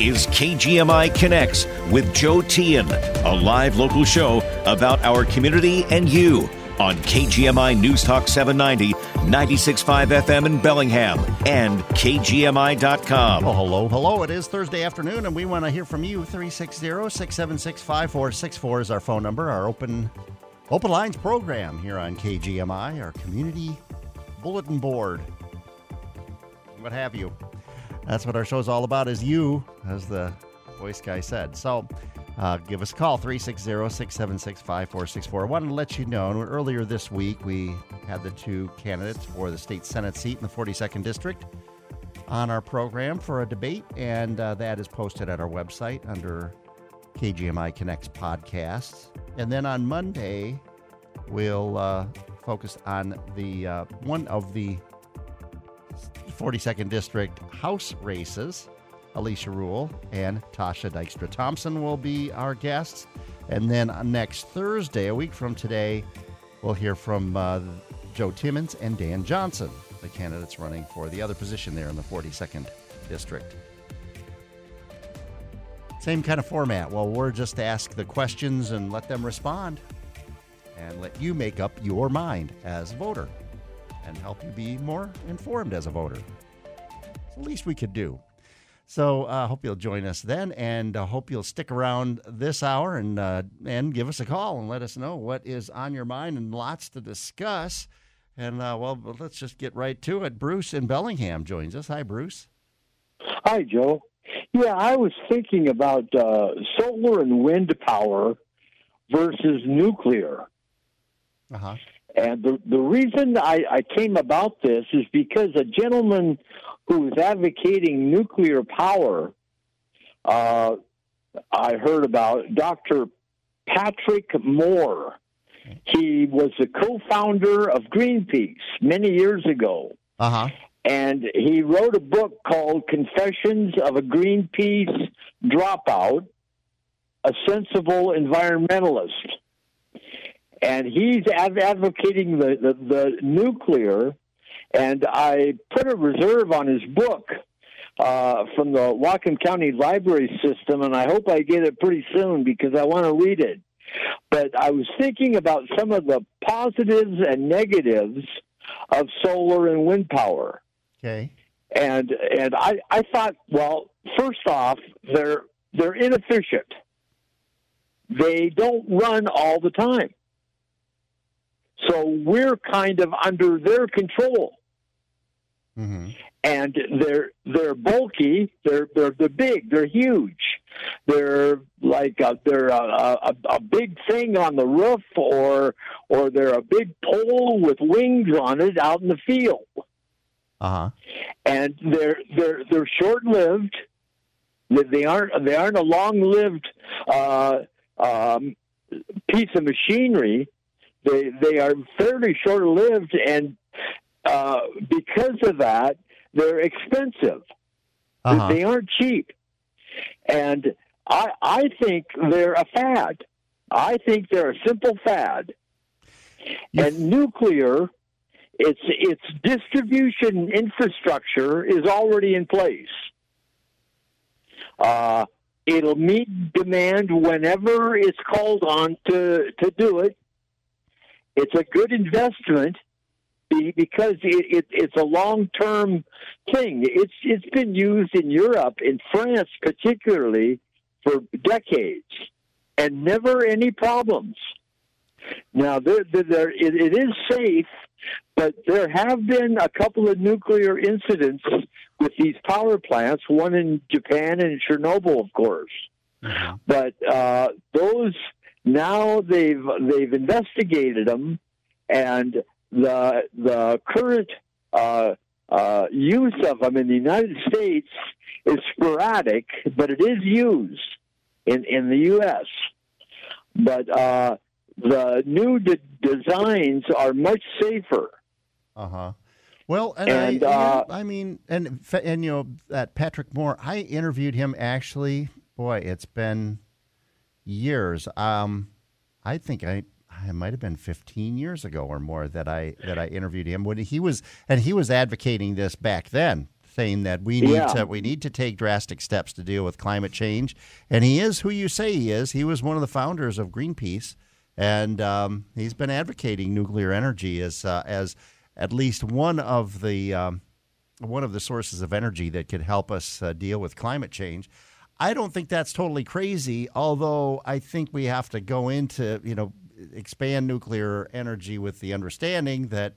is KGMI Connects with Joe Teehan, a live local show about our community and you on KGMI News Talk 790, 96.5 FM in Bellingham, and KGMI.com. Well, hello, hello. It is Thursday afternoon, and we want to hear from you. 360 676 5464 is our phone number, our open, open lines program here on KGMI, our community bulletin board, what have you. That's what our show's all about, is you, as the voice guy said. So, uh, give us a call, 360 676 5464. I wanted to let you know earlier this week we had the two candidates for the state Senate seat in the 42nd District on our program for a debate, and uh, that is posted at our website under KGMI Connects podcasts. And then on Monday, we'll uh, focus on the uh, one of the 42nd District House races. Alicia Rule and Tawsha Dykstra Thompson will be our guests. And then next Thursday, a week from today, we'll hear from uh, Joe Timmons and Dan Johnson, the candidates running for the other position there in the 42nd District. Same kind of format. Well, we're just ask the questions and let them respond and let you make up your mind as a voter and help you be more informed as a voter. It's the least we could do. So I uh, hope you'll join us then, and uh, hope you'll stick around this hour and uh, and give us a call and let us know what is on your mind and lots to discuss. And uh, well, let's just get right to it. Bruce in Bellingham joins us. Hi, Bruce. Hi, Joe. Yeah, I was thinking about uh, solar and wind power versus nuclear. Uh-huh. And the the reason I, I came about this is because a gentleman who was advocating nuclear power, uh, I heard about Dr. Patrick Moore. He was the co-founder of Greenpeace many years ago. Uh-huh. And he wrote a book called Confessions of a Greenpeace Dropout, a sensible environmentalist. And he's advocating the, the, the nuclear and I put a reserve on his book uh, from the Whatcom County Library System, and I hope I get it pretty soon because I want to read it. But I was thinking about some of the positives and negatives of solar and wind power. Okay. And and I, I thought, well, first off, they're they're inefficient. They don't run all the time. So we're kind of under their control. Mm-hmm. And they're they're bulky. They're they're they're big. They're huge. They're like a, they're a, a, a big thing on the roof, or or they're a big pole with wings on it out in the field. Uh huh. And they're they're they're short lived. They aren't they aren't a long lived uh, um, piece of machinery. They they are fairly short lived, and uh, because of that, they're expensive. Uh-huh. They aren't cheap, and I I think they're a fad. I think they're a simple fad. And nuclear, its its distribution infrastructure is already in place. Uh, it'll meet demand whenever it's called on to to do it. It's a good investment because it, it, it's a long term thing. It's it's been used in Europe, in France particularly, for decades, and never any problems. Now there, there, there it, it is safe, but there have been a couple of nuclear incidents with these power plants. One in Japan and Chernobyl, of course. Mm-hmm. But uh, those now they've they've investigated them, and the the current uh, uh, use of them in the United States is sporadic, but it is used in in the U.S. But uh, the new de- designs are much safer. Uh huh. Well, and, And, I, uh, I mean, and and you know that Patrick Moore, I interviewed him actually. Boy, it's been years. Um, I think I it might have been 15 years ago or more that I that I interviewed him when he was and he was advocating this back then saying that we need Yeah. to we need to take drastic steps to deal with climate change. And he is who you say he is. He was one of the founders of Greenpeace, and um, he's been advocating nuclear energy as uh, as at least one of the um, one of the sources of energy that could help us uh, deal with climate change. I don't think that's totally crazy, although I think we have to go into, you know, expand nuclear energy with the understanding that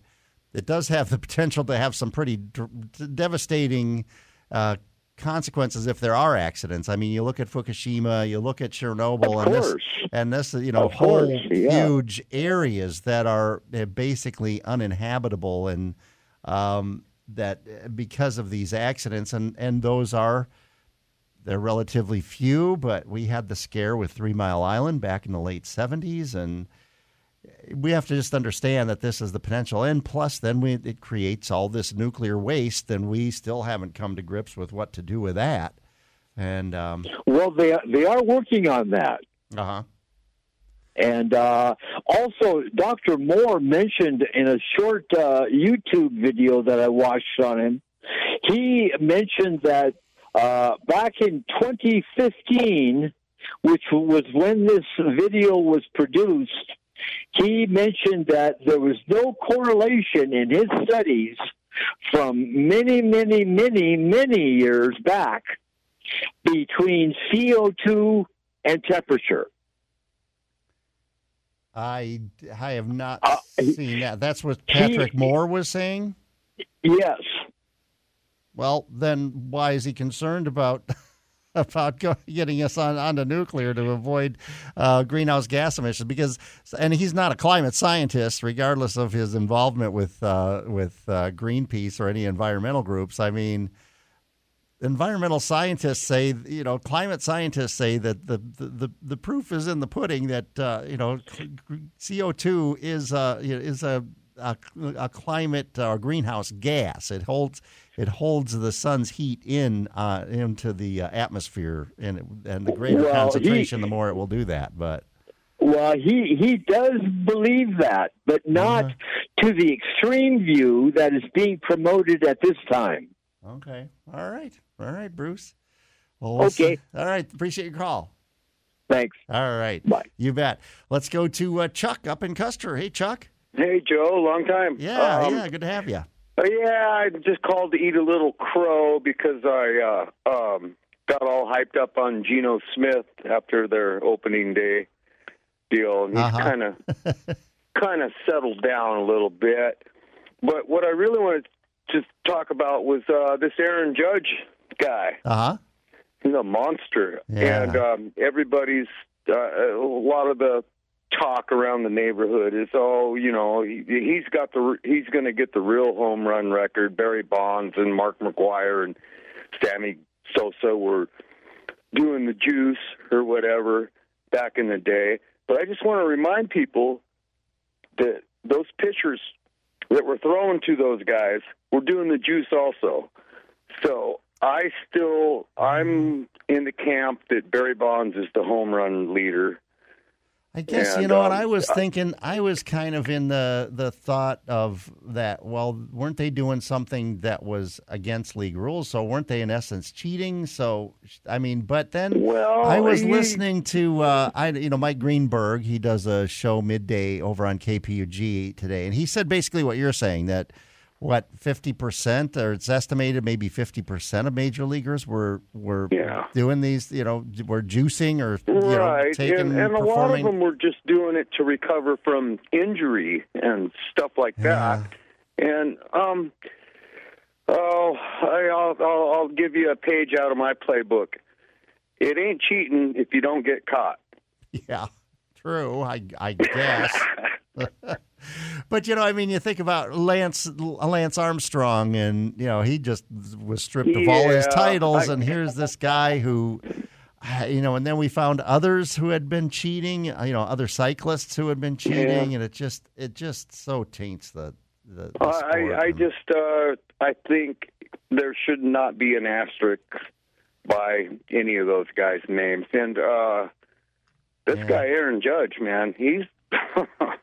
it does have the potential to have some pretty d- devastating uh, consequences if there are accidents. I mean, you look at Fukushima, you look at Chernobyl, and this, and this, you know, course, whole yeah. huge areas that are uh, basically uninhabitable and um, that uh, because of these accidents, and and those are they're relatively few, but we had the scare with Three Mile Island back in the late 70s, and we have to just understand that this is the potential. And plus, then we, it creates all this nuclear waste, and we still haven't come to grips with what to do with that. And, um, Well, they they are working on that. uh huh. And uh, also, Dr. Moore mentioned in a short uh, YouTube video that I watched on him, he mentioned that uh, back in 2015, which was when this video was produced, he mentioned that there was no correlation in his studies from many, many, many, many years back between CO2 and temperature. I, I have not Uh, seen that. That's what Patrick Moore was saying. Yes. Well, then why is he concerned about about getting us on onto nuclear to avoid uh, greenhouse gas emissions? Because and he's not a climate scientist, regardless of his involvement with uh, with uh, Greenpeace or any environmental groups. I mean, environmental scientists say, you know, climate scientists say that the the, the, proof is in the pudding that uh, you know CO two is uh, is a a, a climate or greenhouse gas. It holds it holds the sun's heat in uh, into the uh, atmosphere, and it, and the greater Well, concentration, he- the more it will do that. But Well, he he does believe that, but not to the extreme view that is being promoted at this time. okay, all right, all right, Bruce. Well, we'll Okay. see. all right. Appreciate your call. Thanks. All right, Bye. You bet. Let's go to uh, Chuck up in Custer. Hey, Chuck. Hey, Joe, long time. Yeah, Um, yeah. Good to have you. Uh, yeah, I just called to eat a little crow because I uh, um, got all hyped up on Geno Smith after their opening day deal, and he's Uh-huh. kind of kind of settled down a little bit. But what I really wanted to talk about was uh, this Aaron Judge guy. Uh huh. He's a monster, Yeah. and um, everybody's uh, a lot of the talk around the neighborhood is, oh, you know, he, he's got the he's going to get the real home run record. Barry Bonds and Mark McGwire and Sammy Sosa were doing the juice or whatever back in the day. But I just want to remind people that those pitchers that were thrown to those guys were doing the juice also. So I still I'm in the camp that Barry Bonds is the home run leader. I guess you And, know what um, I was I- thinking. I was kind of in the the thought of that. Well, weren't they doing something that was against league rules? So weren't they in essence cheating? So I mean, but then Well, I was he- listening to uh, I you know Mike Greenberg. He does a show midday over on KPUG today, and he said basically what you're saying that what fifty percent or it's estimated maybe fifty percent of major leaguers were were Yeah. doing these you know were juicing or you know right, taking and, and a lot of them were just doing it to recover from injury and stuff like that. And um, oh, I, I'll, I'll I'll give you a page out of my playbook. It ain't cheating if you don't get caught. Yeah, true. I I guess. but you know, I mean, you think about Lance Lance Armstrong, and you know, he just was stripped of all his titles, I- and here's this guy who. You know, and then we found others who had been cheating. You know, other cyclists who had been cheating, and it just it just so taints the the. the. I I just uh, I think there should not be an asterisk by any of those guys' names. And uh, this Yeah. guy Aaron Judge, man, he's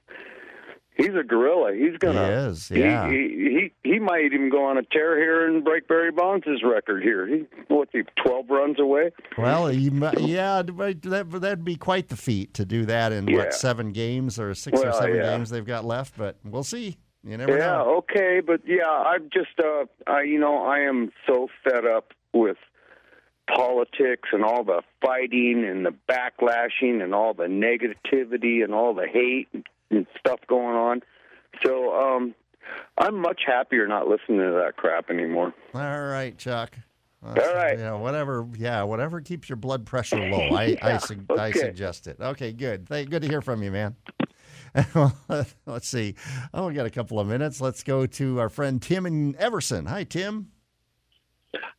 he's a gorilla. He's gonna. He is, yeah. He, he he he might even go on a tear here and break Barry Bonds' record here. He what's he twelve runs away? Well, he, yeah, that that'd be quite the feat to do that in Yeah. what seven games or six or seven yeah. games they've got left. But we'll see. You never Yeah, know. okay, but yeah, I'm just uh I you know, I am so fed up with politics and all the fighting and the backlashing and all the negativity and all the hate and stuff going on. So, um I'm much happier not listening to that crap anymore. All right, Chuck. All right. Yeah, whatever. Yeah, whatever keeps your blood pressure low. I I, Yeah, su- I suggest it. Okay, good. Thank, good to hear from you, man. Let's see. Oh, we got a couple of minutes. Let's go to our friend Tim in Everson. Hi, Tim.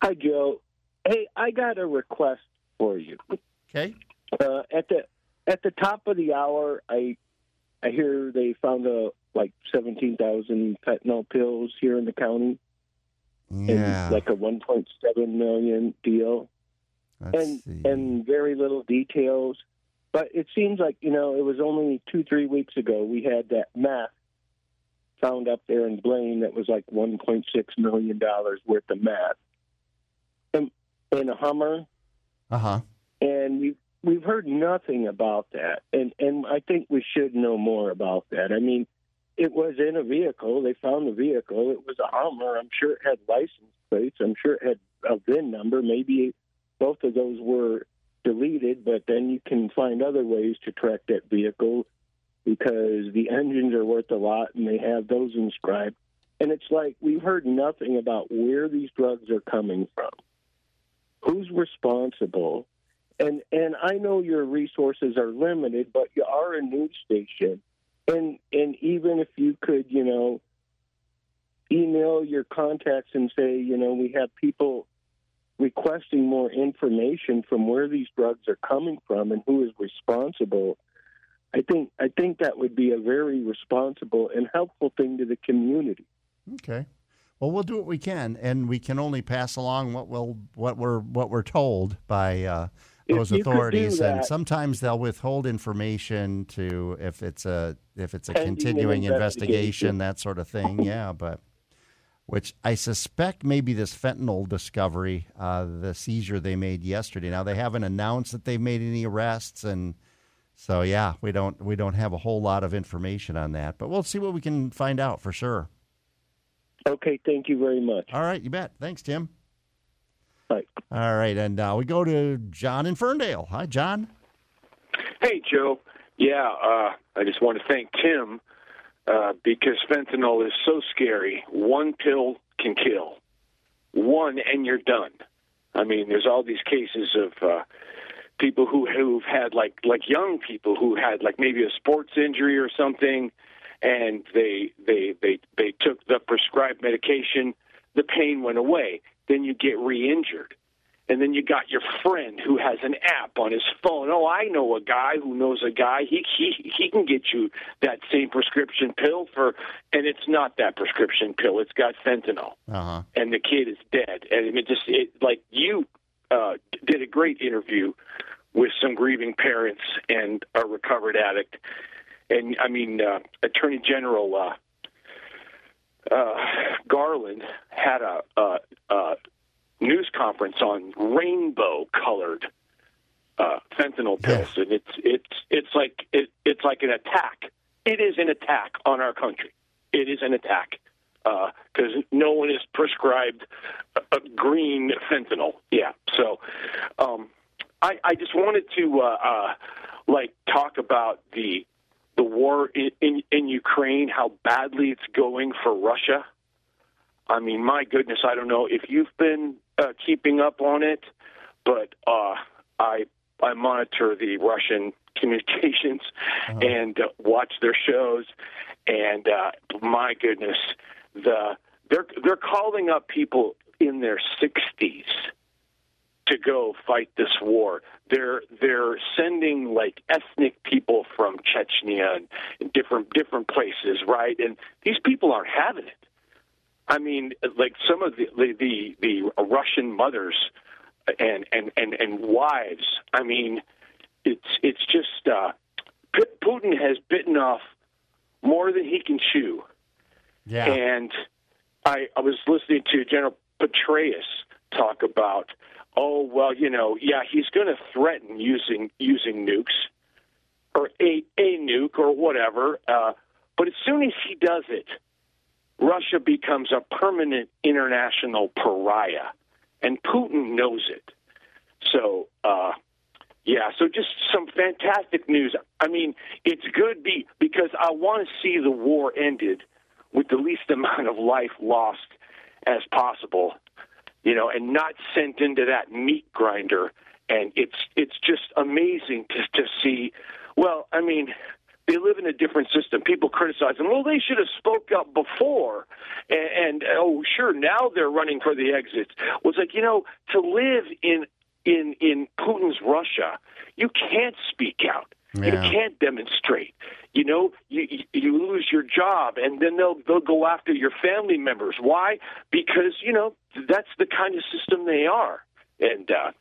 Hi, Joe. Hey, I got a request for you. Okay. Uh, at the at the top of the hour, I I hear they found a like seventeen thousand fentanyl pills here in the county, Yeah. and like a one point seven million deal, Let's and see. and very little details. But it seems like you know it was only two three weeks ago we had that meth found up there in Blaine that was like one point six million dollars worth of meth, and in a Hummer. uh huh. and we've we've heard nothing about that, and and I think we should know more about that. I mean, it was in a vehicle. They found the vehicle. It was a Hummer. I'm sure it had license plates. I'm sure it had a VIN number. Maybe both of those were deleted, but then you can find other ways to track that vehicle because the engines are worth a lot and they have those inscribed. And it's like we've heard nothing about where these drugs are coming from who's responsible and and I know your resources are limited but you are a news station and and even if you could you know email your contacts and say you know we have people requesting more information from where these drugs are coming from and who is responsible I think I think that would be a very responsible and helpful thing to the community Okay. Well, we'll do what we can, and we can only pass along what we'll what we're what we're told by uh, those you could do authorities, and sometimes they'll withhold information to if it's a if it's a continuing investigation, investigation. that sort of thing. Yeah, but which I suspect maybe this fentanyl discovery, uh, the seizure they made yesterday. Now they haven't announced that they've made any arrests, and so yeah, we don't we don't have a whole lot of information on that, but we'll see what we can find out for sure. okay thank you very much All right, you bet. Thanks, Tim. Bye. All right, and uh, we go to John in Ferndale. Hi, John. Hey, Joe. Yeah, uh, I just want to thank Tim uh, because fentanyl is so scary. One pill can kill. One, and you're done. I mean, there's all these cases of uh, people who who've had like like young people who had like maybe a sports injury or something, and they they they they took the prescribed medication. The pain went away. Then you get re-injured. And then you got your friend who has an app on his phone. Oh, I know a guy who knows a guy. He he he can get you that same prescription pill for, and it's not that prescription pill. It's got fentanyl, Uh huh. and the kid is dead. And it just it like you uh, did a great interview with some grieving parents and a recovered addict. And I mean, uh, Attorney General uh, uh, Garland had a, a, a news conference on rainbow-colored uh, fentanyl pills, and it's it's it's like it, it's like an attack. It is an attack on our country. It is an attack because no one is prescribed a, a green fentanyl. Yeah, so um, I, I just wanted to uh, uh, like talk about the the war in, in in Ukraine, how badly it's going for Russia. I mean, my goodness, I don't know if you've been uh, keeping up on it, but uh, I I monitor the Russian communications and uh, watch their shows, and uh, my goodness, the they're they're calling up people in their 60s to go fight this war. They're they're sending like ethnic people from Chechnya and, and different different places, right? And these people aren't having it. I mean, like some of the the the, the Russian mothers and, and and and wives. I mean, it's it's just uh, P- Putin has bitten off more than he can chew. Yeah. And I, I was listening to General Petraeus talk about, oh well, you know, yeah, he's going to threaten using using nukes or a a nuke or whatever. Uh, but as soon as he does it, Russia becomes a permanent international pariah, and Putin knows it. So, uh, yeah, so just some fantastic news. I mean, it's good be, because I want to see the war ended with the least amount of life lost as possible, you know, and not sent into that meat grinder. And it's it's just amazing to to see. Well, I mean, they live in a different system. People criticize them. Well, they should have spoke up before. And, and oh, sure, now they're running for the exits. Well, it's like you know, to live in in in Putin's Russia, you can't speak out. You can't demonstrate. You know, you you- lose your job, and then they'll they'll go after your family members. Why? Because you know that's the kind of system they are. And uh,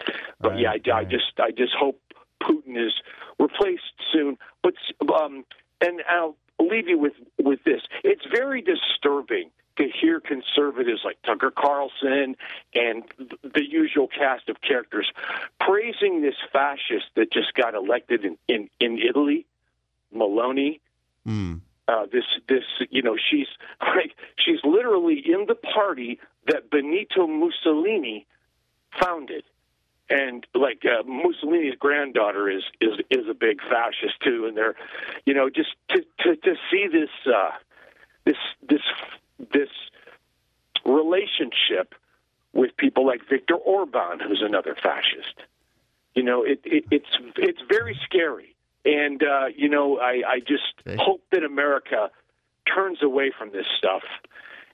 but yeah, I, I just I just hope Putin is replaced soon. But um, and I'll leave you with with this. It's very disturbing to hear conservatives like Tucker Carlson and cast of characters praising this fascist that just got elected in in, in Italy, Meloni. Mm. Uh, this this you know she's like she's literally in the party that Benito Mussolini founded and like uh, Mussolini's granddaughter is is is a big fascist too, and they're, you know, just to to, to see this uh, this this this relationship with people like Viktor Orban, who's another fascist. You know, it, it it's it's very scary, and uh, you know, I I just Okay. hope that America turns away from this stuff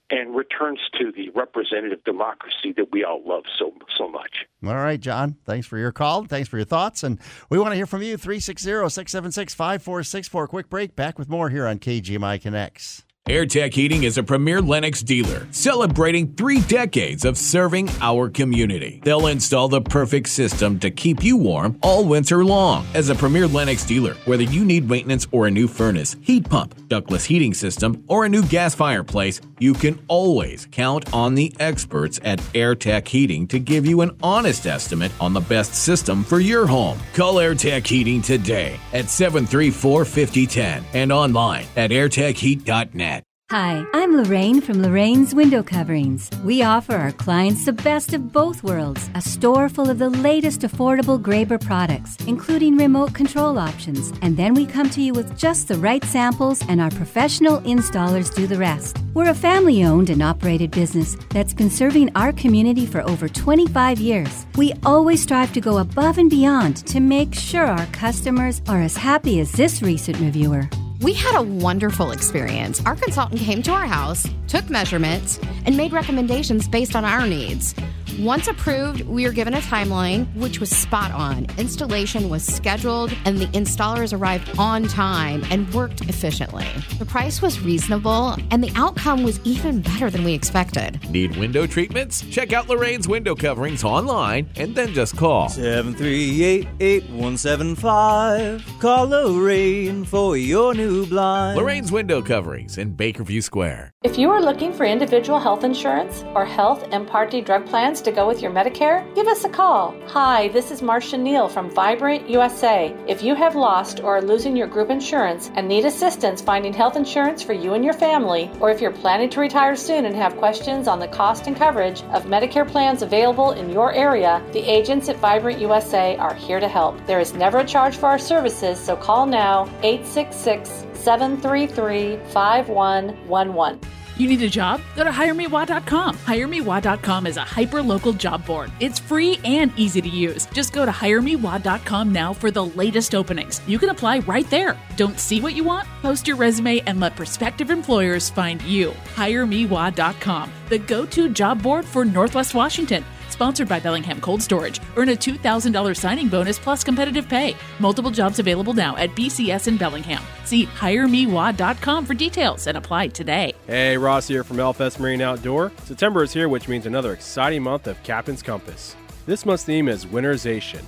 and returns to the representative democracy that we all love so so much. All right, John. Thanks for your call. Thanks for your thoughts. And we want to hear from you 360 676 5464. Quick break. Back with more here on KGMI Connects. AirTech Heating is a premier Lennox dealer celebrating three decades of serving our community. They'll install the perfect system to keep you warm all winter long. As a premier Lennox dealer, whether you need maintenance or a new furnace, heat pump, ductless heating system, or a new gas fireplace, you can always count on the experts at AirTech Heating to give you an honest estimate on the best system for your home. Call AirTech Heating today at 734 5010 and online at airtechheat.net. Hi, I'm Lorraine from Lorraine's Window Coverings. We offer our clients the best of both worlds a store full of the latest affordable Graber products, including remote control options. And then we come to you with just the right samples, and our professional installers do the rest. We're a family owned and operated business that's been serving our community for over 25 years. We always strive to go above and beyond to make sure our customers are as happy as this recent reviewer. We had a wonderful experience. Our consultant came to our house, took measurements, and made recommendations based on our needs. Once approved, we were given a timeline, which was spot on. Installation was scheduled, and the installers arrived on time and worked efficiently. The price was reasonable, and the outcome was even better than we expected. Need window treatments? Check out Lorraine's window coverings online and then just call. 738-8175. Call Lorraine for your new blind. Lorraine's window coverings in Bakerview Square. If you are looking for individual health insurance or health and Part D drug plans to go with your Medicare, give us a call. Hi, this is Marcia Neal from Vibrant USA. If you have lost or are losing your group insurance and need assistance finding health insurance for you and your family, or if you're planning to retire soon and have questions on the cost and coverage of Medicare plans available in your area, the agents at Vibrant USA are here to help. There is never a charge for our services, so call now 866 733 5111. You need a job? Go to HireMeWa.com. HireMeWa.com is a hyper-local job board. It's free and easy to use. Just go to HireMeWa.com now for the latest openings. You can apply right there. Don't see what you want? Post your resume and let prospective employers find you. HireMeWa.com, the go-to job board for Northwest Washington. Sponsored by Bellingham Cold Storage. Earn a $2,000 signing bonus plus competitive pay. Multiple jobs available now at BCS in Bellingham. See HireMeWa.com for details and apply today. Hey, Ross here from LFS Marine Outdoor. September is here, which means another exciting month of Captain's Compass. This month's theme is Winterization.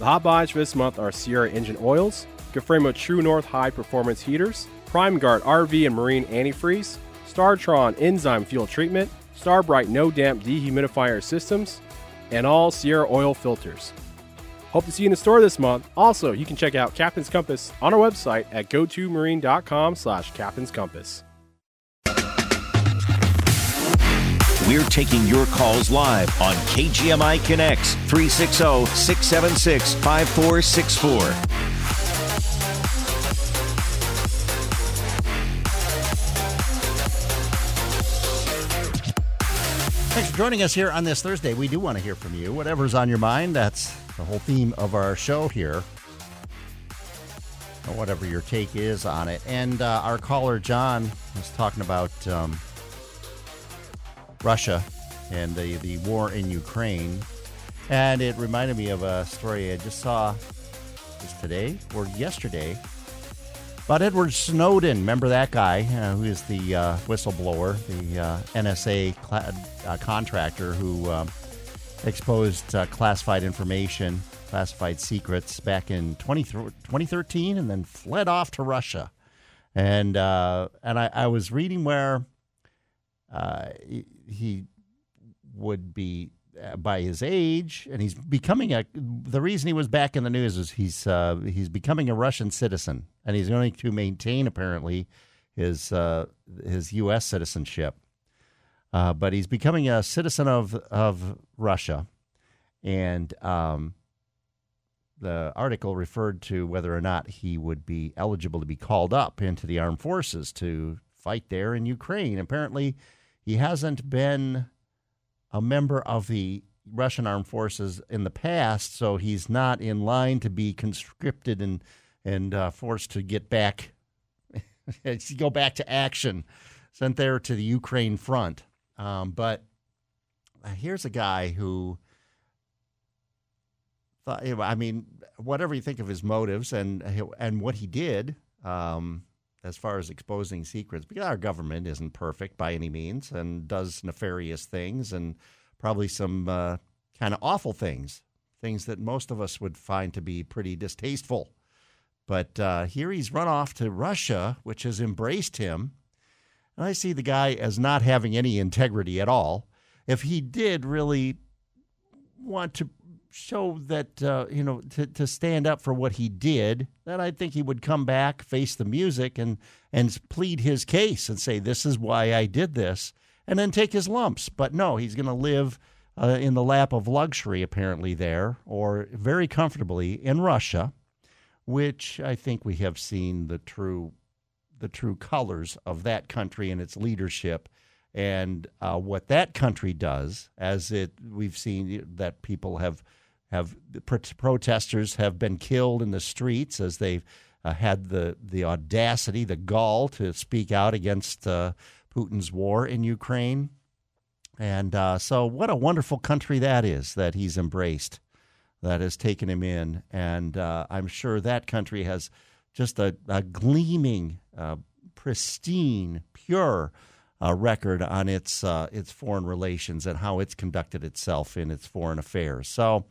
The hot buys for this month are Sierra engine oils, Confirmo True North high performance heaters, PrimeGuard RV and Marine Antifreeze, StarTron Enzyme Fuel Treatment, Starbright No Damp Dehumidifier Systems, and all Sierra Oil filters. Hope to see you in the store this month. Also, you can check out Captain's Compass on our website at gotomarine.com slash Captain's Compass. We're taking your calls live on KGMI Connects 360 676 5464. Joining us here on this Thursday. We do want to hear from you. Whatever's on your mind, that's the whole theme of our show here. Whatever your take is on it. And uh, our caller, John, was talking about um, Russia and the, the war in Ukraine. And it reminded me of a story I just saw just today or yesterday about Edward Snowden. Remember that guy uh, who is the uh, whistleblower, the uh, NSA cl- uh, contractor who um, exposed uh, classified information, classified secrets back in 20, 2013 and then fled off to Russia. And uh, and I, I was reading where he, would be uh, by his age, and he's becoming a. The reason he was back in the news is he's uh, he's becoming a Russian citizen, and he's going to maintain apparently his uh, his U.S. citizenship. Uh, but he's becoming a citizen of of Russia, and um, the article referred to whether or not he would be eligible to be called up into the armed forces to fight there in Ukraine. Apparently, he hasn't been a member of the Russian armed forces in the past, so he's not in line to be conscripted and and uh, forced to get back, go back to action, sent there to the Ukraine front. Um, but here's a guy who thought, I mean, whatever you think of his motives and and what he did. Um, as far as exposing secrets, because our government isn't perfect by any means and does nefarious things and probably some uh, kind of awful things, things that most of us would find to be pretty distasteful. But uh, here he's run off to Russia, which has embraced him. And I see the guy as not having any integrity at all. If he did really want to show that uh, you know to, to stand up for what he did, then I think he would come back, face the music, and and plead his case and say this is why I did this, and then take his lumps. But no, he's going to live uh, in the lap of luxury apparently there, or very comfortably in Russia, which I think we have seen the true the true colors of that country and its leadership and uh, what that country does, as it we've seen that people have have protesters have been killed in the streets as they've uh, had the the audacity, the gall to speak out against uh, Putin's war in Ukraine. And uh, so, what a wonderful country that is that he's embraced, that has taken him in. And uh, I'm sure that country has just a, a gleaming, uh, pristine, pure uh, record on its uh, its foreign relations and how it's conducted itself in its foreign affairs. So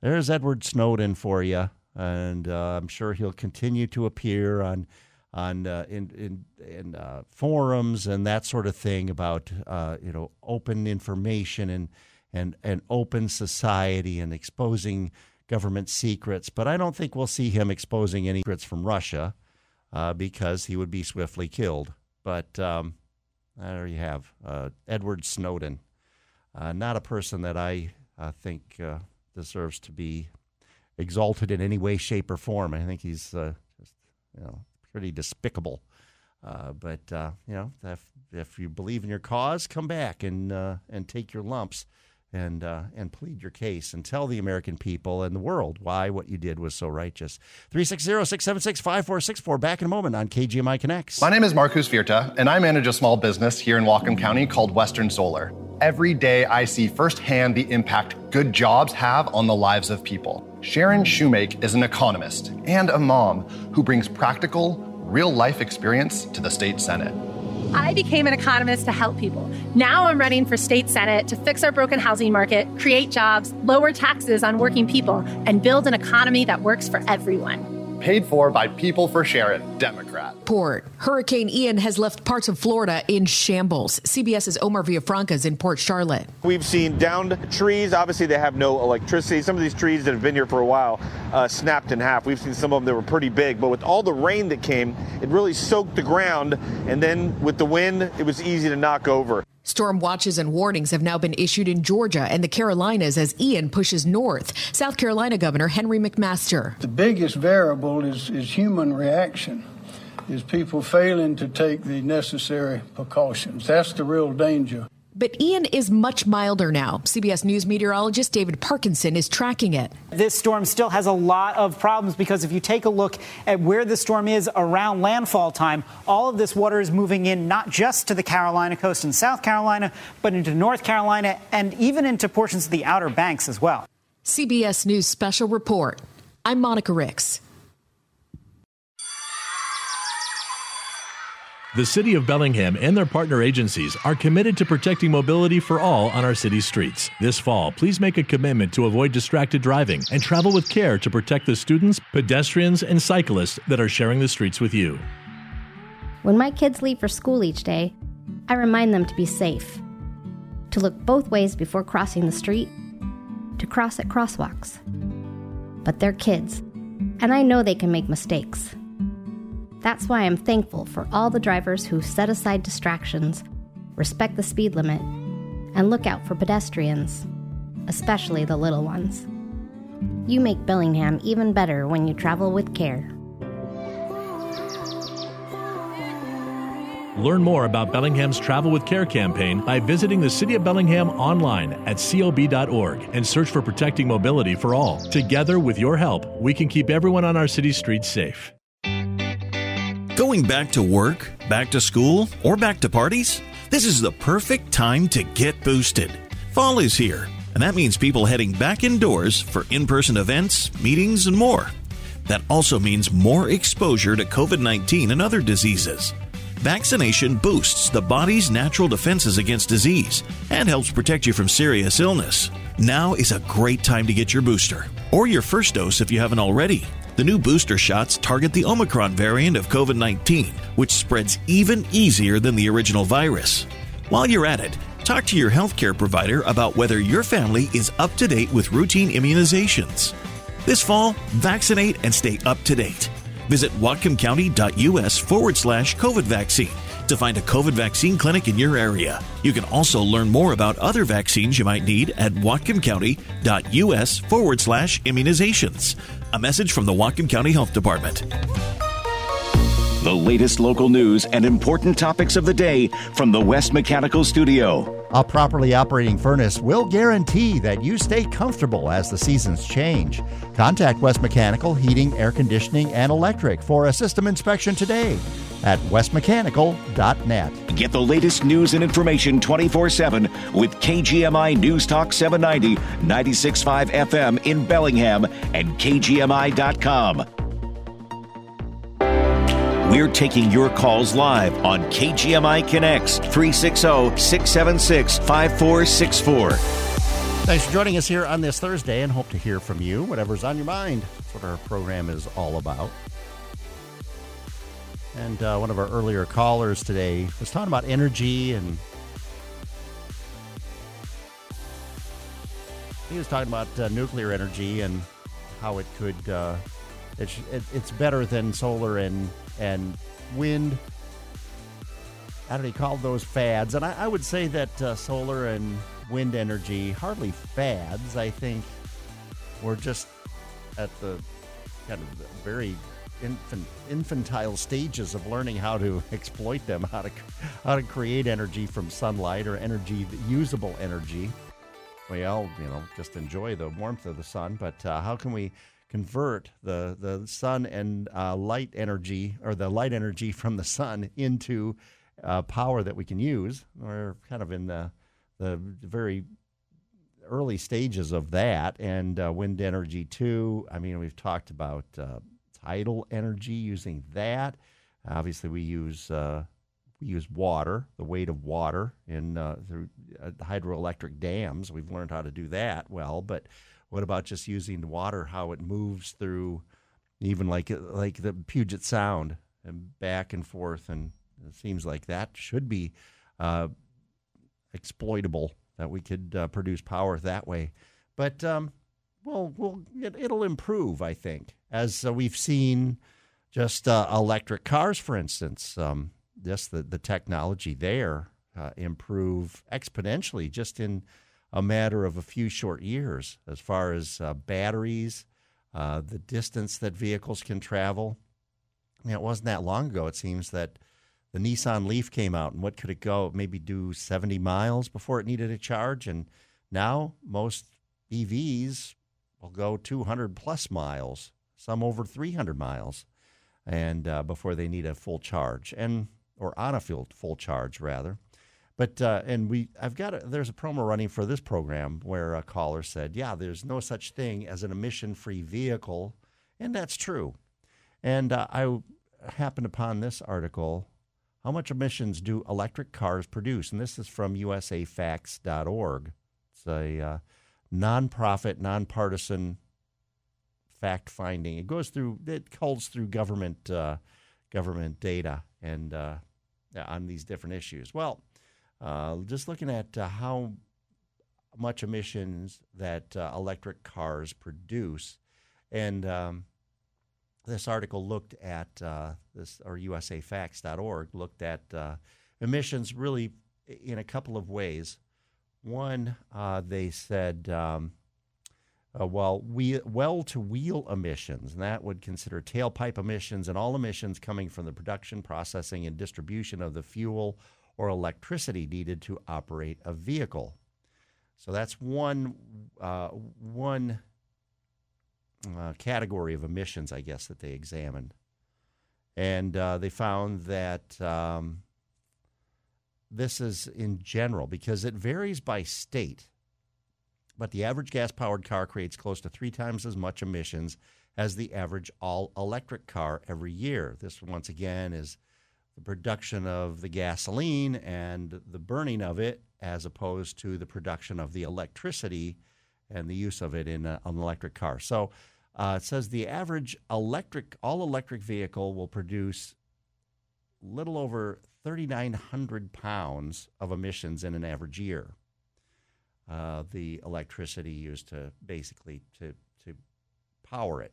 there's Edward Snowden for you, and uh, I'm sure he'll continue to appear on on uh, in in, in uh, forums and that sort of thing about uh, you know open information and and and open society and exposing government secrets. But I don't think we'll see him exposing any secrets from Russia because he would be swiftly killed. But um, there you have uh, Edward Snowden. Uh, not a person that I uh, think uh, deserves to be exalted in any way, shape, or form. I think he's uh, just, you know, pretty despicable. Uh, but you know, if, if you believe in your cause, come back and and take your lumps and uh, and plead your case and tell the American people and the world why what you did was so righteous. 360-676-5464. Back in a moment on KGMI Connects. My name is Marcus Virta, and I manage a small business here in Whatcom County called Western Solar. Every day I see firsthand the impact good jobs have on the lives of people. Sharon Shoemake is an economist and a mom who brings practical, real life experience to the state senate. I became an economist to help people. Now I'm running for state senate to fix our broken housing market, create jobs, lower taxes on working people, and build an economy that works for everyone. Paid for by People for Sharon, Democrat. Port. Hurricane Ian has left parts of Florida in shambles. CBS's Omar Villafranca is in Port Charlotte. We've seen downed trees. Obviously, they have no electricity. Some of these trees that have been here for a while uh, snapped in half. We've seen some of them that were pretty big, but with all the rain that came, it really soaked the ground. And then with the wind, it was easy to knock over. Storm watches and warnings have now been issued in Georgia and the Carolinas as Ian pushes north. South Carolina Governor Henry McMaster. The biggest variable is, is human reaction, is people failing to take the necessary precautions. That's the real danger. But Ian is much milder now. CBS News meteorologist David Parkinson is tracking it. This storm still has a lot of problems because if you take a look at where the storm is around landfall time, all of this water is moving in not just to the Carolina coast and South Carolina, but into North Carolina and even into portions of the Outer Banks as well. CBS News Special Report. I'm Monica Ricks. The City of Bellingham and their partner agencies are committed to protecting mobility for all on our city's streets. This fall, please make a commitment to avoid distracted driving and travel with care to protect the students, pedestrians, and cyclists that are sharing the streets with you. When my kids leave for school each day, I remind them to be safe, to look both ways before crossing the street, to cross at crosswalks. But they're kids, and I know they can make mistakes. That's why I'm thankful for all the drivers who set aside distractions, respect the speed limit, and look out for pedestrians, especially the little ones. You make Bellingham even better when you travel with care. Learn more about Bellingham's Travel with Care campaign by visiting the City of Bellingham online at cob.org and search for Protecting Mobility for All. Together, with your help, we can keep everyone on our city streets safe. Going back to work, back to school, or back to parties? This is the perfect time to get boosted. Fall is here, and that means people heading back indoors for in person events, meetings, and more. That also means more exposure to COVID 19 and other diseases. Vaccination boosts the body's natural defenses against disease and helps protect you from serious illness. Now is a great time to get your booster or your first dose if you haven't already. The new booster shots target the Omicron variant of COVID 19, which spreads even easier than the original virus. While you're at it, talk to your healthcare provider about whether your family is up to date with routine immunizations. This fall, vaccinate and stay up to date. Visit whatcomcounty.us forward slash COVID vaccine to find a COVID vaccine clinic in your area. You can also learn more about other vaccines you might need at whatcomcounty.us forward slash immunizations. A message from the Whatcom County Health Department. The latest local news and important topics of the day from the West Mechanical Studio. A properly operating furnace will guarantee that you stay comfortable as the seasons change. Contact West Mechanical Heating, Air Conditioning, and Electric for a system inspection today at westmechanical.net. Get the latest news and information 24 7 with KGMI News Talk 790, 96.5 FM in Bellingham, and KGMI.com. We're taking your calls live on KGMI Connects 360 676 5464. Thanks for joining us here on this Thursday and hope to hear from you. Whatever's on your mind. That's what our program is all about. And uh, one of our earlier callers today was talking about energy and he was talking about uh, nuclear energy and how it could uh, it's, it, it's better than solar and and wind. Don't know, he called those fads. And I, I would say that uh, solar and wind energy, hardly fads. I think we're just at the kind of very infant, infantile stages of learning how to exploit them, how to, how to create energy from sunlight or energy, usable energy. We all, you know, just enjoy the warmth of the sun, but uh, how can we convert the the sun and uh, light energy or the light energy from the sun into uh, power that we can use. We're kind of in the the very early stages of that, and uh, wind energy too. I mean, we've talked about uh, tidal energy using that. Obviously, we use uh, we use water, the weight of water in uh, through hydroelectric dams. We've learned how to do that well, but what about just using the water, how it moves through even like like the Puget Sound and back and forth, and it seems like that should be uh, exploitable that we could uh, produce power that way. But um, well, we'll it, will improve, I think, as uh, we've seen. Just uh, electric cars, for instance, um, just the the technology there uh, improve exponentially just in a matter of a few short years, as far as uh, batteries, the distance that vehicles can travel. I mean, it wasn't that long ago. It seems that the Nissan Leaf came out, and what could it go? Maybe do 70 miles before it needed a charge. And now most EVs will go 200 plus miles, some over 300 miles, and uh, before they need a full charge, and or on a full full charge rather. But uh, and we, I've got a, there's a promo running for this program where a caller said, "Yeah, there's no such thing as an emission-free vehicle," and that's true. And uh, I happened upon this article how much emissions do electric cars produce? And this is from usafacts.org. It's a uh, nonprofit, nonpartisan fact finding. It goes through, it calls through government uh, government data and uh, on these different issues. Well, uh, just looking at uh, how much emissions that uh, electric cars produce, and um, this article looked at uh, this, or USAFacts.org looked at uh, emissions really in a couple of ways. One, uh, they said, um, uh, well, we, well to wheel emissions, and that would consider tailpipe emissions and all emissions coming from the production, processing, and distribution of the fuel or electricity needed to operate a vehicle. So that's one uh, one uh, category of emissions, I guess, that they examined. And uh, they found that um, this is in general because it varies by state. But the average gas powered car creates close to three times as much emissions as the average all electric car every year. This, once again, is the production of the gasoline and the burning of it as opposed to the production of the electricity and the use of it in a, an electric car. So uh, it says the average electric, all electric vehicle will produce little over 3,900 pounds of emissions in an average year. Uh, the electricity used to basically to, to power it.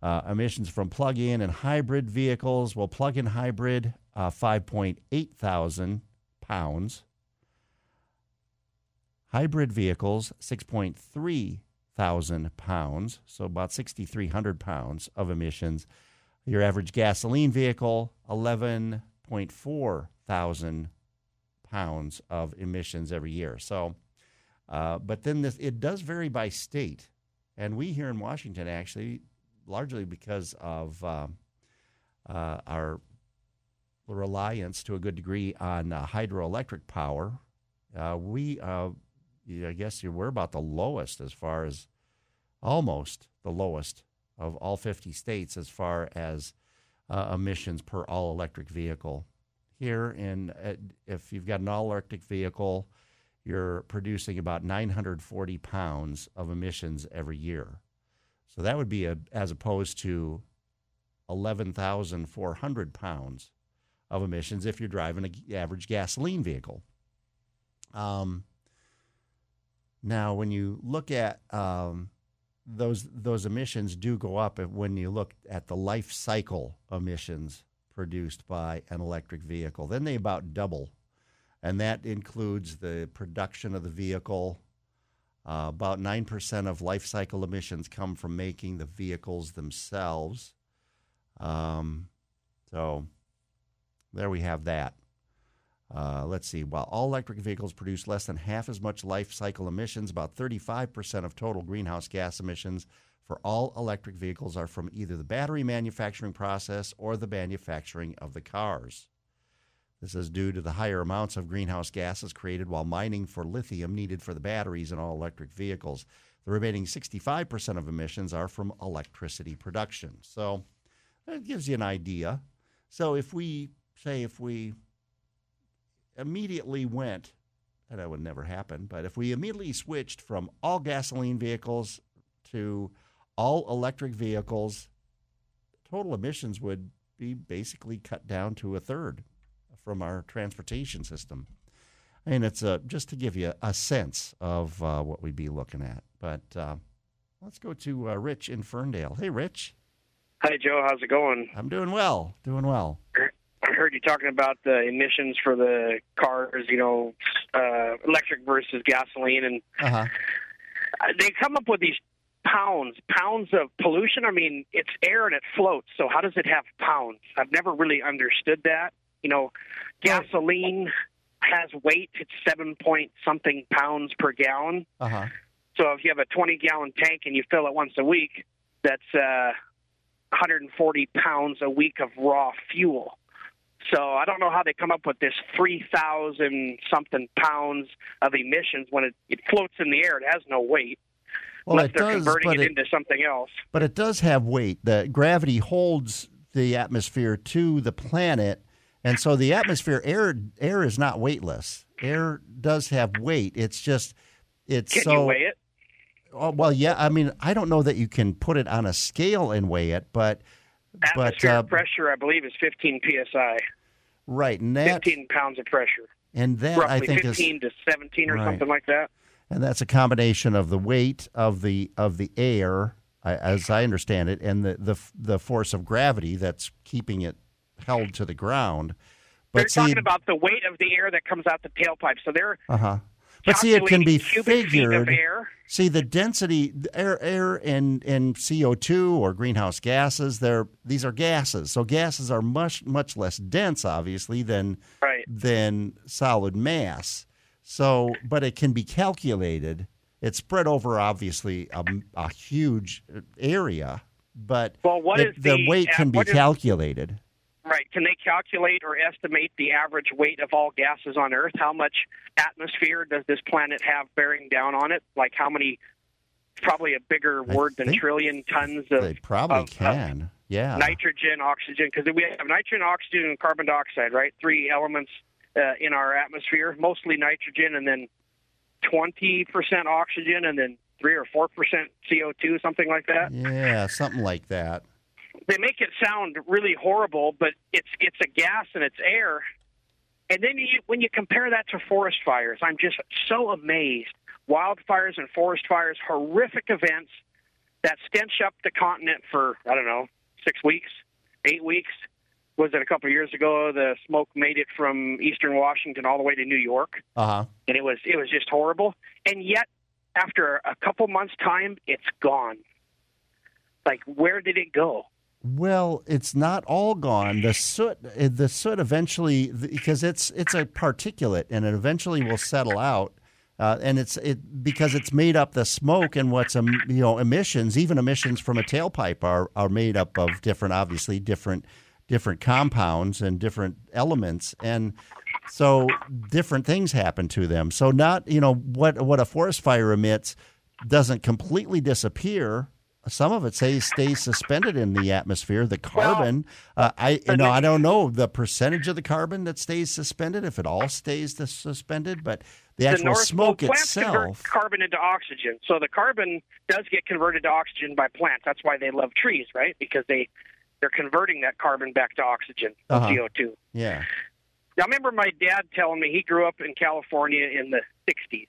Uh, emissions from plug-in and hybrid vehicles. Well, plug-in hybrid, uh, 5.8 thousand pounds. Hybrid vehicles, 6.3 thousand pounds, so about 6,300 pounds of emissions. Your average gasoline vehicle, 11.4 thousand pounds of emissions every year. So, uh, but then this, it does vary by state, and we here in Washington actually, largely because of uh, uh, our reliance to a good degree on uh, hydroelectric power, uh, we uh, I guess we're about the lowest as far as almost the lowest of all 50 states as far as uh, emissions per all electric vehicle. Here, in uh, if you've got an all electric vehicle, you're producing about 940 pounds of emissions every year. So that would be a, as opposed to 11,400 pounds of emissions if you're driving an average gasoline vehicle. Um, now, when you look at um, those those emissions do go up when you look at the life cycle emissions produced by an electric vehicle. Then they about double, and that includes the production of the vehicle. Uh, about nine percent of life cycle emissions come from making the vehicles themselves. Um, so there we have that. Uh, let's see. While all electric vehicles produce less than half as much life cycle emissions, about 35% of total greenhouse gas emissions for all electric vehicles are from either the battery manufacturing process or the manufacturing of the cars. This is due to the higher amounts of greenhouse gases created while mining for lithium needed for the batteries in all electric vehicles. The remaining 65% of emissions are from electricity production. So that gives you an idea. So if we say if we immediately went, and that would never happen, but if we immediately switched from all gasoline vehicles to all electric vehicles total emissions would be basically cut down to a third from our transportation system. And it's a, just to give you a sense of uh, what we'd be looking at. But uh, let's go to uh, Rich in Ferndale. Hey, Rich. Hi, Joe. How's it going? I'm doing well. Doing well. I heard you talking about the emissions for the cars, you know, uh, electric versus gasoline, and Uh-huh. uh, they come up with these pounds, pounds of pollution. I mean, it's air and it floats, so how does it have pounds? I've never really understood that. You know, gasoline has weight; it's seven point something pounds per gallon. Uh huh. So if you have a 20 gallon tank and you fill it once a week, that's uh, 140 pounds a week of raw fuel. So I don't know how they come up with this 3,000 something pounds of emissions when it, it floats in the air. It has no weight. Well, unless it they're does, converting but it, it- into something else. But it does have weight. The gravity holds the atmosphere to the planet, and so the atmosphere air air is not weightless. Air does have weight. It's just it's Can so. you weigh it? Oh, well, yeah. I mean, I don't know that you can put it on a scale and weigh it, but but uh, pressure, I believe, is 15 psi. Right, and that 15 pounds of pressure. and that Roughly I think is 15 to 17 or Right. something like that. and that's a combination of the weight of the of the air, as I understand it, and the the the force of gravity that's keeping it held to the ground. They're But see, talking about the weight of the air that comes out the tailpipe. So they're uh huh. But see, it can be calculating cubic feet of figured. See, the density, air, air, and and CO two or greenhouse gases. They're these are gases. So gases are much much less dense, obviously, than Right. than solid mass. So, but it can be calculated. It's spread over obviously a, a huge area, but Well, what the, is the the- weight can be is- calculated. Right. Can they calculate or estimate the average weight of all gases on Earth? How much atmosphere does this planet have bearing down on it? Like how many? Probably a bigger word than trillion tons of, They probably of- of can. yeah. nitrogen, oxygen, because we have nitrogen, oxygen, and carbon dioxide, right? Three elements uh, in our atmosphere, mostly nitrogen, and then 20% oxygen, and then 3 or 4% CO2, something like that. Yeah, something like that. They make it sound really horrible, but it's it's a gas and it's air. And then you, when you compare that to forest fires, I'm just so amazed. Wildfires and forest fires, horrific events that stench up the continent for I don't know six weeks, eight weeks. Was it a couple of years ago? The smoke made it from eastern Washington all the way to New York, Uh huh. and it was it was just horrible. And yet, after a couple months' time, it's gone. Like, where did it go? Well, it's not all gone. The soot, uh, the soot eventually, because it's it's a particulate, and it eventually will settle out. Uh, and it's it because it's made up the smoke and what's um, you know emissions. Even emissions from a tailpipe are are made up of different, obviously different different compounds and different elements, and so different things happen to them. So not you know what what a forest fire emits doesn't completely disappear. Some of it stays stays suspended in the atmosphere. The carbon, uh, I you know I don't know the percentage of the carbon that stays suspended if it all stays the suspended, but the actual North smoke Pole plants convert itself. carbon into oxygen. So the carbon does get converted to oxygen by plants. That's why they love trees, right? Because they they're converting that carbon back to oxygen, Uh-huh. CO2. Yeah. Now, I remember my dad telling me he grew up in California in the 60s,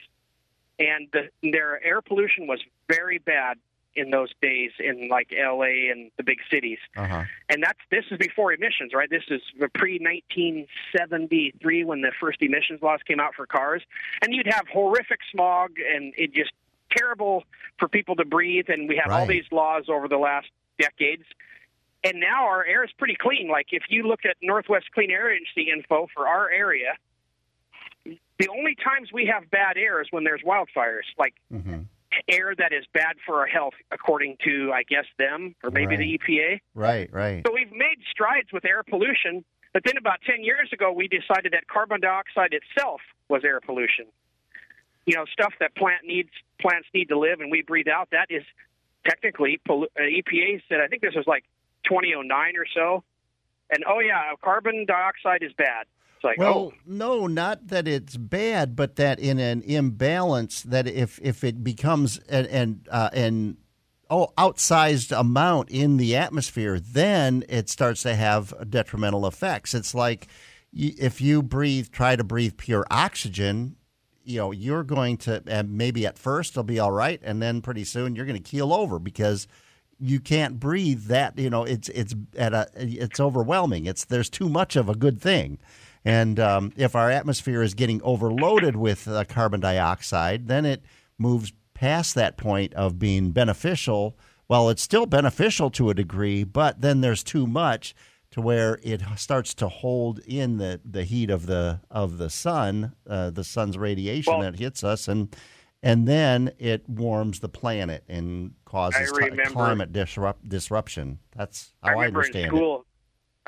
and the, their air pollution was very bad in those days in like LA and the big cities. Uh huh. And that's this is before emissions, right? This is pre 1973 when the first emissions laws came out for cars, and you'd have horrific smog and it just terrible for people to breathe. And we have all these laws over the last decades. And now our air is pretty clean. Like if you look at Northwest Clean Air Agency info for our area, the only times we have bad air is when there's wildfires, like Mm-hmm. Air that is bad for our health, according to I guess them or maybe the EPA. Right. Right. So we've made strides with air pollution, but then about 10 years ago, we decided that carbon dioxide itself was air pollution. You know, stuff that plant needs, plants need to live, and we breathe out. That is technically uh, EPA said. I think this was like 2009 or so, and oh yeah, carbon dioxide is bad. It's like well, oh, no, not that it's bad, but that in an imbalance, that if if it becomes an an, uh, an oh outsized amount in the atmosphere, then it starts to have detrimental effects. It's like if you breathe, try to breathe pure oxygen, you know, you're going to, and maybe at first it'll be all right, and then pretty soon you're going to keel over because you can't breathe that. You know, it's it's at a it's overwhelming. It's there's too much of a good thing, and um, if our atmosphere is getting overloaded with uh, carbon dioxide, then it moves past that point of being beneficial. Well, it's still beneficial to a degree, but then there's too much to where it starts to hold in the, the heat of the of the sun, uh, the sun's radiation well, that hits us, and and then it warms the planet and causes remember, climate disrupt, disruption. That's how I, I understand in school, it.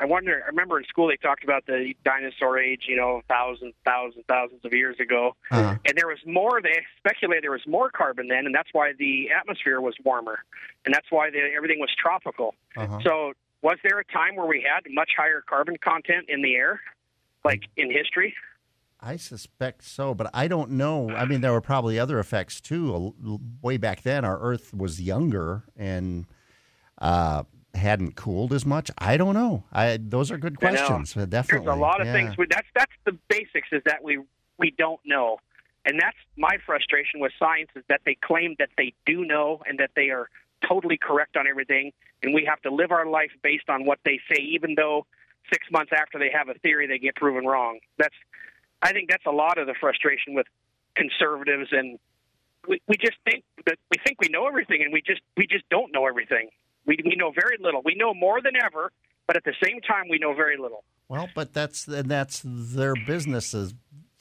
I wonder. I remember in school they talked about the dinosaur age, you know, thousands, thousands, thousands of years ago, uh-huh. and there was more. They speculated there was more carbon then, and that's why the atmosphere was warmer, and that's why the, everything was tropical. Uh-huh. So was there a time where we had much higher carbon content in the air, like in history? I suspect so, but I don't know. I mean, there were probably other effects too. Way back then, our Earth was younger and uh, hadn't cooled as much. I don't know. I those are good questions. Definitely, there's a lot of yeah. things. We, that's that's the basics. Is that we we don't know, and that's my frustration with science is that they claim that they do know and that they are totally correct on everything, and we have to live our life based on what they say, even though six months after they have a theory, they get proven wrong. That's, I think, that's a lot of the frustration with conservatives, and we, we just think that we think we know everything, and we just we just don't know everything. We we know very little. We know more than ever, but at the same time, we know very little. Well, but that's and that's their businesses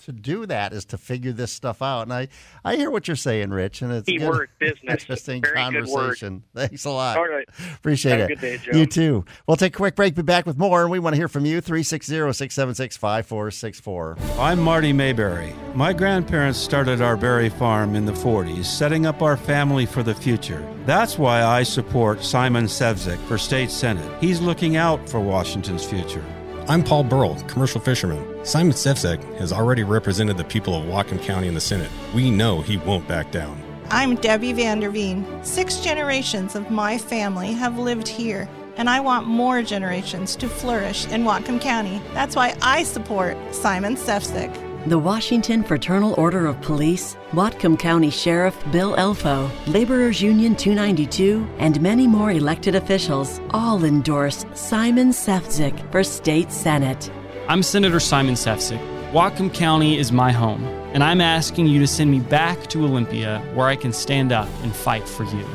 to do that is to figure this stuff out. And I, I hear what you're saying, Rich, and it's keyword business. Interesting Very conversation. Thanks a lot. All right. Appreciate Have it. A good day, Joe. You too. We'll take a quick break, be back with more, and we want to hear from you. 360-676-5464. I'm Marty Mayberry. My grandparents started our berry farm in the 40s, setting up our family for the future. That's why I support Simon Sefzik for state senate. He's looking out for Washington's future. I'm Paul Burrell, commercial fisherman. Simon Sefzik has already represented the people of Whatcom County in the Senate. We know he won't back down. I'm Debbie Vanderveen. Six generations of my family have lived here, and I want more generations to flourish in Whatcom County. That's why I support Simon Sefzik. The Washington Fraternal Order of Police, Whatcom County Sheriff Bill Elfo, Laborers Union 292, and many more elected officials all endorse Simon Sefzik for state senate. I'm Senator Simon Sefzik. Whatcom County is my home, and I'm asking you to send me back to Olympia where I can stand up and fight for you.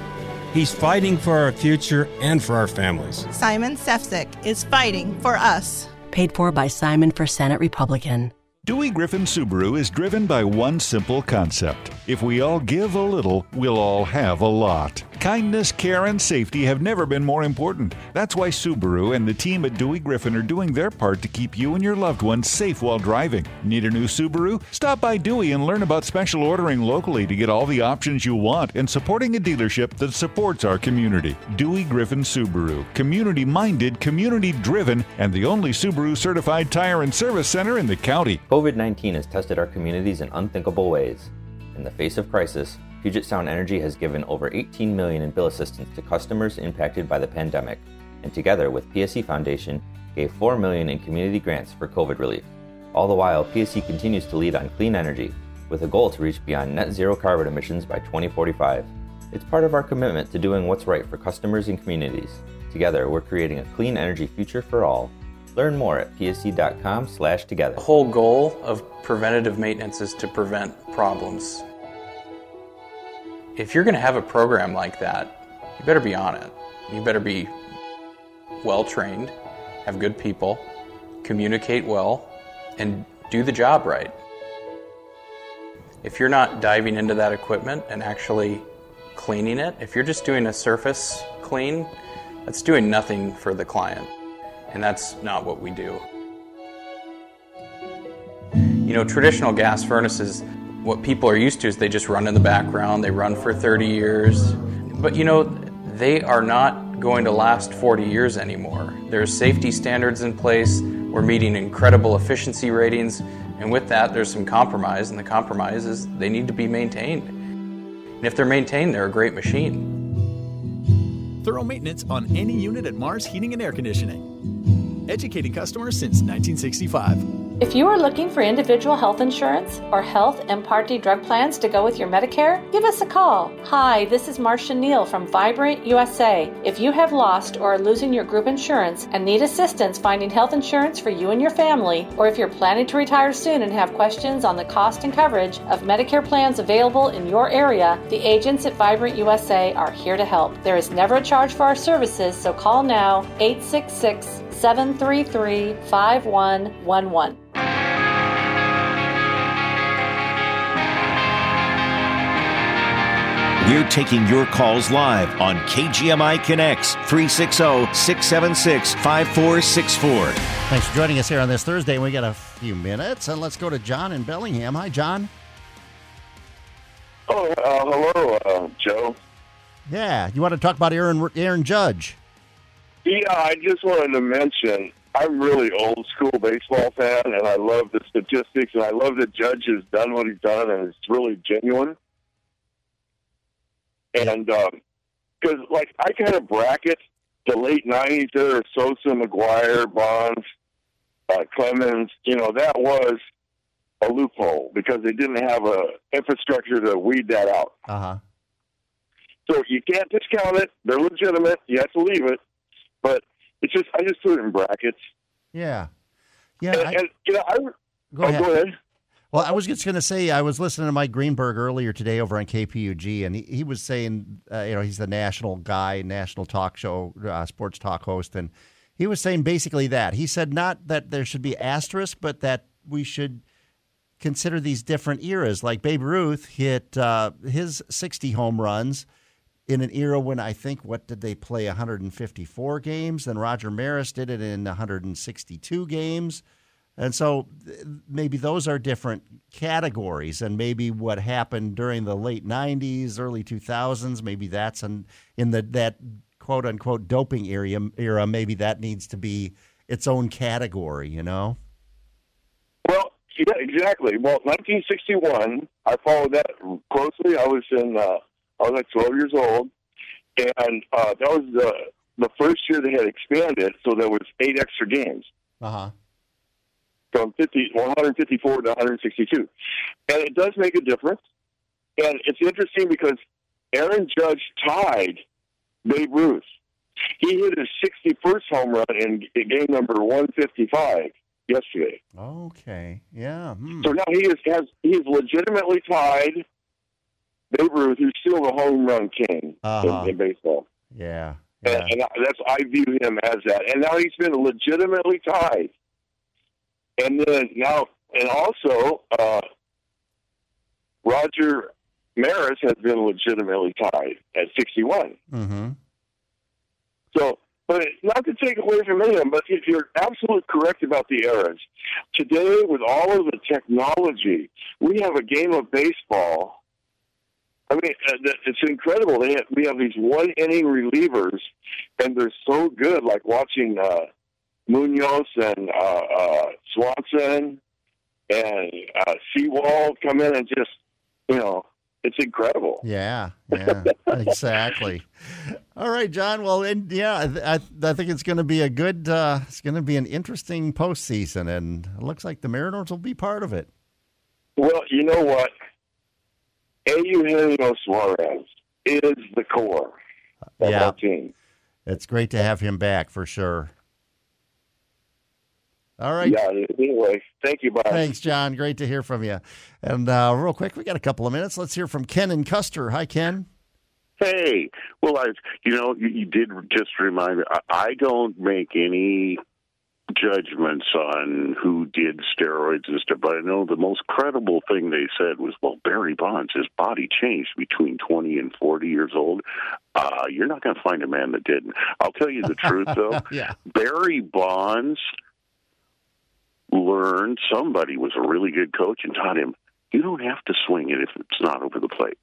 He's fighting for our future and for our families. Simon Sefzik is fighting for us. Paid for by Simon for Senate Republican. Dewey Griffin Subaru is driven by one simple concept. If we all give a little, we'll all have a lot. Kindness, care, and safety have never been more important. That's why Subaru and the team at Dewey Griffin are doing their part to keep you and your loved ones safe while driving. Need a new Subaru? Stop by Dewey and learn about special ordering locally to get all the options you want and supporting a dealership that supports our community. Dewey Griffin Subaru. Community minded, community driven, and the only Subaru certified tire and service center in the county. COVID 19 has tested our communities in unthinkable ways. In the face of crisis, Puget Sound Energy has given over 18 million in bill assistance to customers impacted by the pandemic, and together with PSE Foundation, gave 4 million in community grants for COVID relief. All the while, PSE continues to lead on clean energy, with a goal to reach beyond net zero carbon emissions by 2045. It's part of our commitment to doing what's right for customers and communities. Together, we're creating a clean energy future for all Learn more at pse.com slash together. The whole goal of preventative maintenance is to prevent problems. If you're going to have a program like that, you better be on it. You better be well trained, have good people, communicate well, and do the job right. If you're not diving into that equipment and actually cleaning it, if you're just doing a surface clean, that's doing nothing for the client and that's not what we do. You know, traditional gas furnaces, what people are used to is they just run in the background, they run for 30 years. But you know, they are not going to last 40 years anymore. There's safety standards in place, we're meeting incredible efficiency ratings, and with that, there's some compromise, and the compromise is they need to be maintained. And if they're maintained, they're a great machine. thorough maintenance on any unit at Mars Heating and Air Conditioning. Educating customers since 1965. If you are looking for individual health insurance or health and Part D drug plans to go with your Medicare, give us a call. Hi, this is Marcia Neal from Vibrant USA. If you have lost or are losing your group insurance and need assistance finding health insurance for you and your family, or if you're planning to retire soon and have questions on the cost and coverage of Medicare plans available in your area, the agents at Vibrant USA are here to help. There is never a charge for our services, so call now 866 733 5111. We're taking your calls live on KGMI Connects 360 676 5464. Thanks for joining us here on this Thursday. We got a few minutes, and let's go to John in Bellingham. Hi, John. Oh, uh, hello, uh, Joe. Yeah, you want to talk about Aaron Aaron Judge? Yeah, I just wanted to mention I'm really old school baseball fan, and I love the statistics, and I love that Judge has done what he's done, and it's really genuine. And because, like, I kind of bracket the late '90s there, Sosa, McGwire, Bonds, uh, Clemens. You know, that was a loophole because they didn't have a infrastructure to weed that out. Uh huh. So you can't discount it. They're legitimate. You have to leave it. But it's just I just put it in brackets. Yeah, yeah. And, I- and you know, I Go oh, ahead. Go ahead. Well, I was just going to say I was listening to Mike Greenberg earlier today over on KPUG, and he, he was saying, uh, you know, he's the national guy, national talk show, uh, sports talk host, and he was saying basically that. He said not that there should be asterisk, but that we should consider these different eras. Like Babe Ruth hit uh, his 60 home runs in an era when I think, what did they play, 154 games? Then Roger Maris did it in 162 games. And so maybe those are different categories, and maybe what happened during the late '90s, early 2000s, maybe that's in, in the that quote unquote doping area era. Maybe that needs to be its own category. You know? Well, yeah, exactly. Well, 1961, I followed that closely. I was in, uh, I was like 12 years old, and uh, that was the the first year they had expanded, so there was eight extra games Uh huh. from 50, 154 to 162, and it does make a difference. And it's interesting because Aaron Judge tied Babe Ruth. He hit his 61st home run in game number 155 yesterday. Okay. Yeah. Hmm. So now he is has he is legitimately tied Babe Ruth, who's still the home run king Uh-huh. in, in baseball. Yeah. And, and that's I view him as that. And now he's been legitimately tied. And then now, and also, uh, Roger Maris has been legitimately tied at 61. Mm-hmm. So, but not to take away from him, but if you're absolutely correct about the eras, today with all of the technology, we have a game of baseball. I mean, uh, it's incredible. They have, we have these one inning relievers, and they're so good. Like watching uh, Munoz and uh, uh, Swanson and uh, Sewald come in and just, you know, it's incredible. Yeah, yeah, exactly. All right, John. Well, and yeah, I, th- I, I think it's going to be a good. Uh, it's going to be an interesting postseason, and it looks like the Mariners will be part of it. Well, you know what? Eugenio Suarez is the core of yeah, our team. it's great to have him back for sure. All right. Yeah. Anyway, thank you. Bye. Thanks, John. Great to hear from you. And uh, real quick, we got a couple of minutes. Let's hear from Ken and Custer. Hi, Ken. Hey, well, I, you know, you, you did just remind me. I, I don't make any judgments on who did steroids and stuff, but I know the most credible thing they said was, well, Barry Bonds, his body changed between 20 and 40 years old. Uh, you're not going to find a man that didn't. I'll tell you the truth, though. yeah. Barry Bonds learned somebody was a really good coach and taught him you don't have to swing it if it's not over the plate.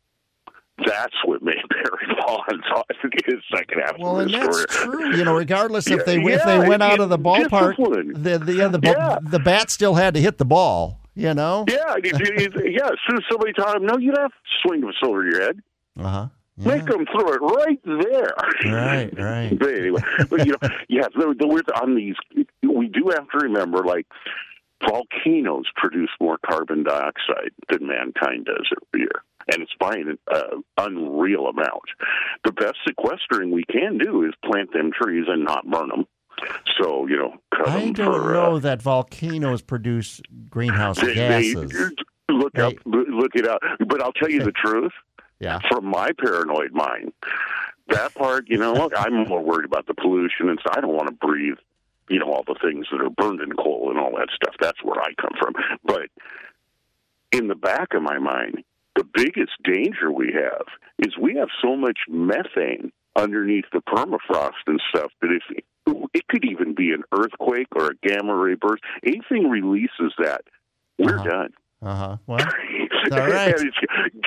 That's what made Barry Bonds his second half Well, of and his that's career. true. You know, regardless if Yeah, they if they went out of the ballpark, the the yeah, the, Yeah. the bat still had to hit the ball. You know. Yeah, you- you- yeah. As soon as somebody taught him, no, you don't have to swing this over your head. Uh huh. Make them throw it right there. Right, right. but anyway, but you know, yeah, the, the weird on these, we do have to remember, like volcanoes produce more carbon dioxide than mankind does every year, and it's by an uh, unreal amount. The best sequestering we can do is plant them trees and not burn them. So you know, I don't for, know uh, that volcanoes produce greenhouse they- they- gases. look up, look it up. But I'll tell you the truth. Yeah. From my paranoid mind, that part, you know, look, I'm more worried about the pollution, and so I don't want to breathe, you know, all the things that are burned in coal and all that stuff. That's where I come from. But in the back of my mind, the biggest danger we have is we have so much methane underneath the permafrost and stuff that if it could even be an earthquake or a gamma ray burst, anything releases that, we're done. Uh huh. Well, all right.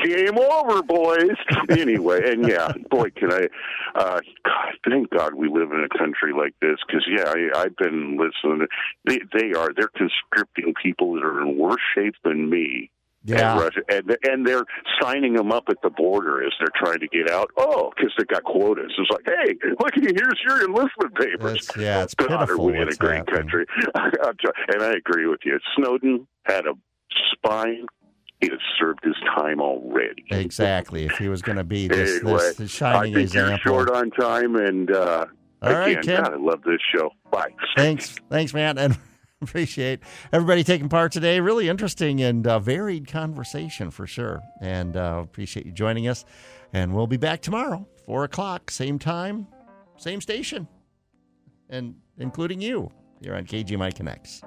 game over, boys. anyway, and yeah, boy, can I? Uh, God, thank God we live in a country like this because yeah, I, I've been listening. They, they are they're conscripting people that are in worse shape than me. Yeah. And, Russia, and and they're signing them up at the border as they're trying to get out. Oh, because they got quotas. It's like, hey, look, here's your enlistment papers. It's, yeah, it's God, are pitiful we in a great happening. country? and I agree with you. Snowden had a spine. He has served his time already. Exactly. If he was going to be this, anyway, this, this shining I think example. you're short on time, and uh, All right, again, Ken. God, I love this show. Bye. Thanks, thanks, man, and appreciate everybody taking part today. Really interesting and uh, varied conversation for sure, and uh, appreciate you joining us. And we'll be back tomorrow, four o'clock, same time, same station, and including you here on KGMI Connects.